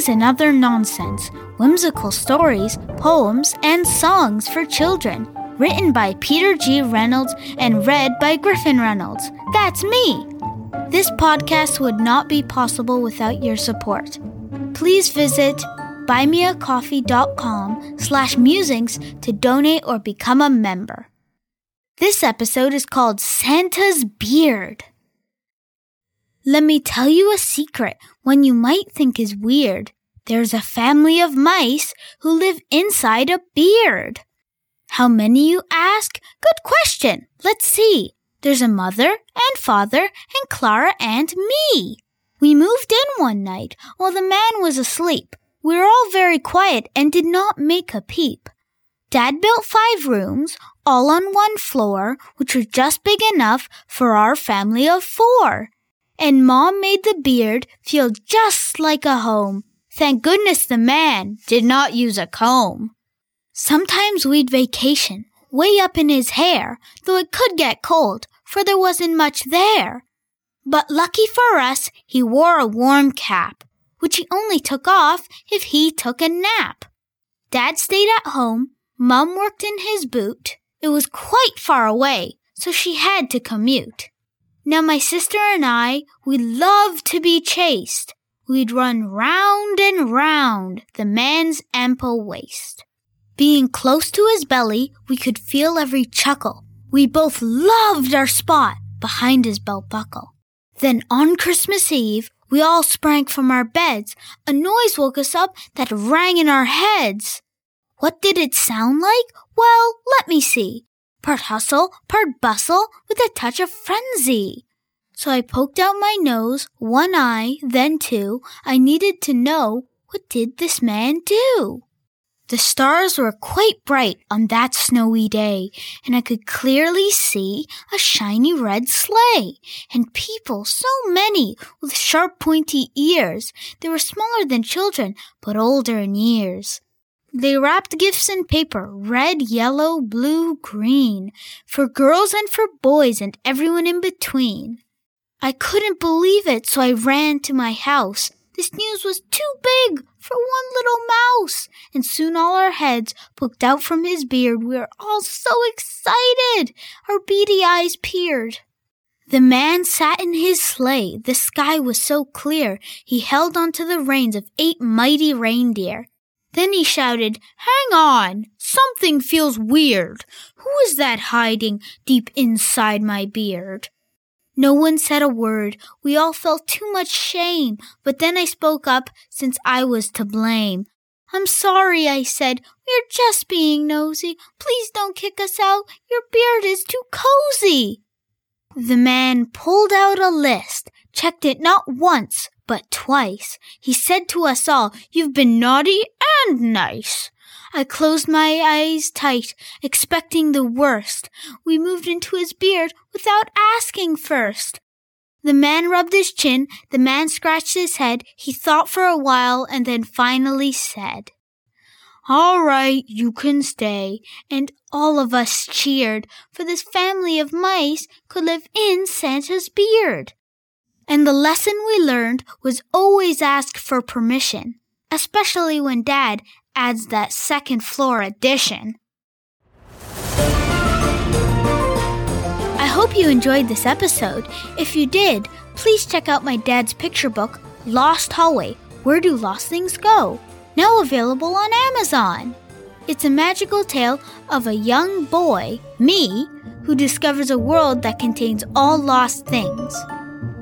musings and other nonsense, whimsical stories, poems, and songs for children. Written by Peter G. Reynolds and read by Griffin Reynolds. That's me! This podcast would not be possible without your support. Please visit buymeacoffee.com slash musings to donate or become a member. This episode is called Santa's Beard. Let me tell you a secret, one you might think is weird. There's a family of mice who live inside a beard. How many, you ask? Good question. Let's see. There's a mother and father and Clara and me. We moved in one night while the man was asleep. We were all very quiet and did not make a peep. Dad built five rooms, all on one floor, which was just big enough for our family of four. And Mom made the beard feel just like a home. Thank goodness the man did not use a comb. Sometimes we'd vacation way up in his hair, though it could get cold, for there wasn't much there. But lucky for us, he wore a warm cap, which he only took off if he took a nap. Dad stayed at home, Mum worked in his boot. It was quite far away, so she had to commute. Now my sister and I, we loved to be chased. We'd run round and round the man's ample waist. Being close to his belly, we could feel every chuckle. We both loved our spot behind his belt buckle. Then on Christmas Eve, we all sprang from our beds. A noise woke us up that rang in our heads. What did it sound like? Well, let me see. Part hustle, part bustle, with a touch of frenzy. So I poked out my nose, one eye, then two. I needed to know, what did this man do? The stars were quite bright on that snowy day, and I could clearly see a shiny red sleigh, and people so many with sharp pointy ears. They were smaller than children, but older in years. They wrapped gifts in paper, red, yellow, blue, green, for girls and for boys and everyone in between. I couldn't believe it, so I ran to my house. This news was too big for one little mouse, and soon all our heads poked out from his beard. We were all so excited, our beady eyes peered. The man sat in his sleigh. The sky was so clear, he held onto the reins of eight mighty reindeer. Then he shouted, Hang on! Something feels weird. Who is that hiding deep inside my beard? No one said a word. We all felt too much shame. But then I spoke up since I was to blame. I'm sorry, I said. We're just being nosy. Please don't kick us out. Your beard is too cozy. The man pulled out a list, checked it not once, but twice. He said to us all, You've been naughty and nice. I closed my eyes tight, expecting the worst. We moved into his beard without asking first. The man rubbed his chin, the man scratched his head, he thought for a while and then finally said, All right, you can stay. And all of us cheered, for this family of mice could live in Santa's beard. And the lesson we learned was always ask for permission, especially when dad adds that second floor addition. I hope you enjoyed this episode. If you did, please check out my dad's picture book, Lost Hallway Where Do Lost Things Go? Now available on Amazon. It's a magical tale of a young boy, me, who discovers a world that contains all lost things.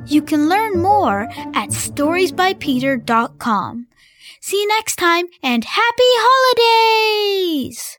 You can learn more at storiesbypeter.com. See you next time and happy holidays!